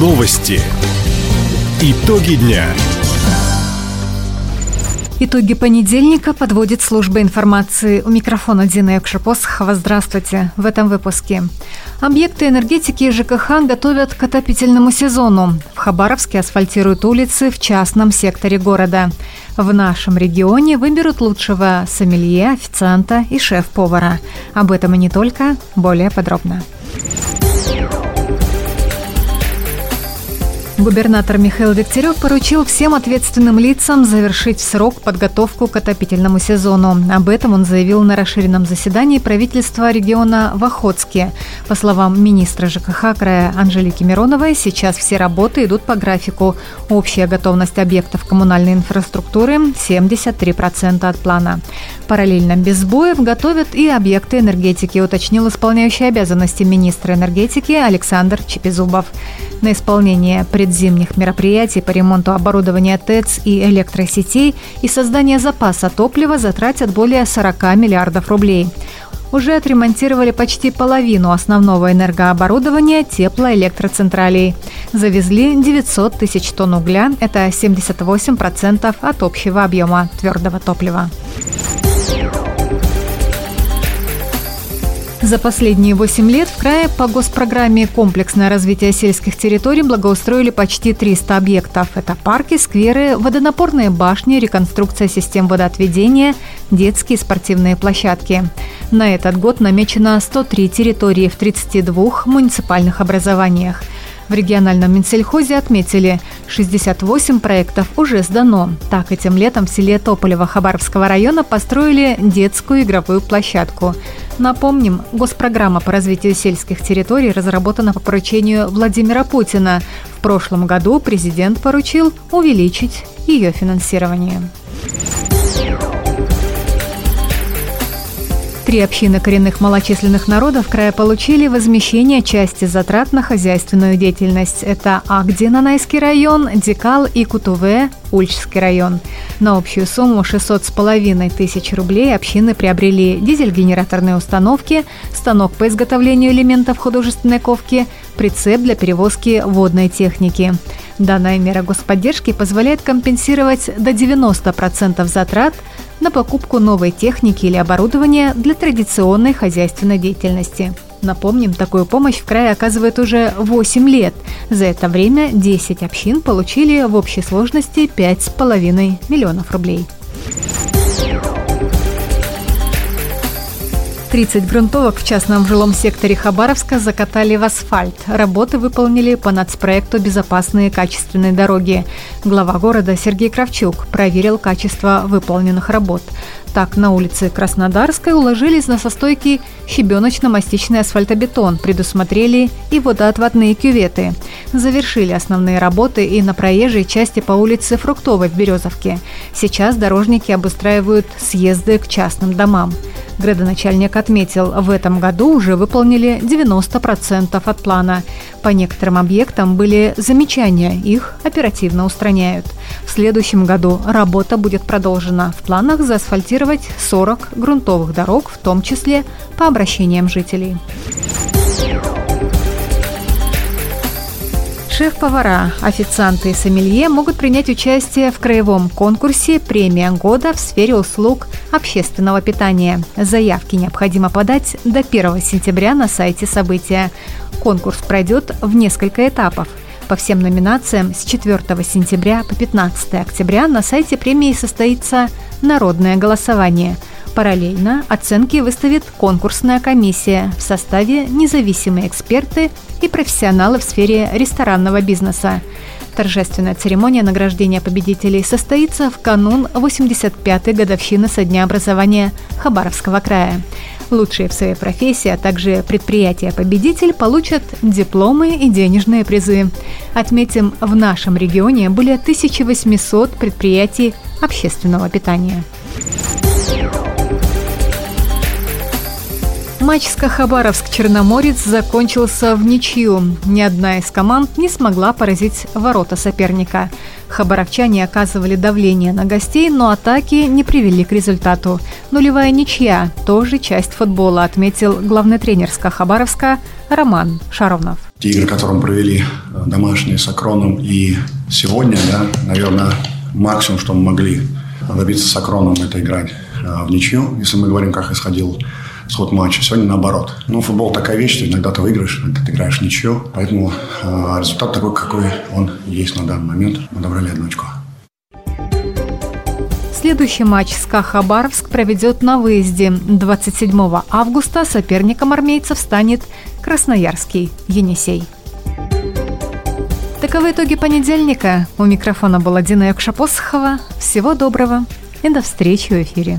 Новости. Итоги дня. Итоги понедельника подводит служба информации. У микрофона Дина Якшапосхова. Здравствуйте. В этом выпуске. Объекты энергетики и ЖКХ готовят к отопительному сезону. В Хабаровске асфальтируют улицы в частном секторе города. В нашем регионе выберут лучшего сомелье, официанта и шеф-повара. Об этом и не только. Более подробно. Губернатор Михаил Дегтярев поручил всем ответственным лицам завершить в срок подготовку к отопительному сезону. Об этом он заявил на расширенном заседании правительства региона в Охотске. По словам министра ЖКХ края Анжелики Мироновой, сейчас все работы идут по графику. Общая готовность объектов коммунальной инфраструктуры – 73% от плана. Параллельно без сбоев готовят и объекты энергетики, уточнил исполняющий обязанности министра энергетики Александр Чепизубов. На исполнение предзимних мероприятий по ремонту оборудования ТЭЦ и электросетей и создание запаса топлива затратят более 40 миллиардов рублей уже отремонтировали почти половину основного энергооборудования теплоэлектроцентралей. Завезли 900 тысяч тонн угля, это 78% от общего объема твердого топлива. За последние 8 лет в крае по госпрограмме «Комплексное развитие сельских территорий» благоустроили почти 300 объектов. Это парки, скверы, водонапорные башни, реконструкция систем водоотведения, детские спортивные площадки. На этот год намечено 103 территории в 32 муниципальных образованиях – в региональном Минсельхозе отметили, 68 проектов уже сдано. Так, этим летом в селе Тополево Хабаровского района построили детскую игровую площадку. Напомним, госпрограмма по развитию сельских территорий разработана по поручению Владимира Путина. В прошлом году президент поручил увеличить ее финансирование. Три общины коренных малочисленных народов края получили возмещение части затрат на хозяйственную деятельность. Это Агди, Нанайский район, Дикал и Кутуве, Ульчский район. На общую сумму 600 с половиной тысяч рублей общины приобрели дизель-генераторные установки, станок по изготовлению элементов художественной ковки, прицеп для перевозки водной техники. Данная мера господдержки позволяет компенсировать до 90% затрат на покупку новой техники или оборудования для традиционной хозяйственной деятельности. Напомним, такую помощь в крае оказывает уже 8 лет. За это время 10 общин получили в общей сложности 5,5 миллионов рублей. 30 грунтовок в частном жилом секторе Хабаровска закатали в асфальт. Работы выполнили по нацпроекту «Безопасные качественные дороги». Глава города Сергей Кравчук проверил качество выполненных работ. Так, на улице Краснодарской уложились на состойки щебеночно-мастичный асфальтобетон, предусмотрели и водоотводные кюветы. Завершили основные работы и на проезжей части по улице Фруктовой в Березовке. Сейчас дорожники обустраивают съезды к частным домам. Градоначальник отметил, в этом году уже выполнили 90% от плана. По некоторым объектам были замечания, их оперативно устраняют. В следующем году работа будет продолжена. В планах заасфальтировать 40 грунтовых дорог, в том числе по обращениям жителей. Шеф-повара, официанты и сомелье могут принять участие в краевом конкурсе «Премия года» в сфере услуг общественного питания. Заявки необходимо подать до 1 сентября на сайте события. Конкурс пройдет в несколько этапов. По всем номинациям с 4 сентября по 15 октября на сайте премии состоится народное голосование – Параллельно оценки выставит конкурсная комиссия в составе независимые эксперты и профессионалы в сфере ресторанного бизнеса. Торжественная церемония награждения победителей состоится в канун 85-й годовщины со дня образования Хабаровского края. Лучшие в своей профессии, а также предприятия-победитель получат дипломы и денежные призы. Отметим, в нашем регионе более 1800 предприятий общественного питания. Матч Хабаровск-Черноморец закончился в ничью. Ни одна из команд не смогла поразить ворота соперника. Хабаровчане оказывали давление на гостей, но атаки не привели к результату. Нулевая ничья – тоже часть футбола, отметил главный тренер СКА Хабаровска Роман Шаровнов. те игры, которые мы провели э, домашние с Акроном и сегодня, да, наверное, максимум, что мы могли добиться с Акроном, это играть э, в ничью, если мы говорим, как исходил сход матча. Сегодня наоборот. Ну, футбол такая вещь, что иногда ты выиграешь, иногда ты играешь ничью. Поэтому э, результат такой, какой он есть на данный момент. Мы добрали одну очко. Следующий матч СКА Хабаровск проведет на выезде. 27 августа соперником армейцев станет Красноярский Енисей. Таковы итоги понедельника. У микрофона была Дина Якшапосхова. Всего доброго и до встречи в эфире.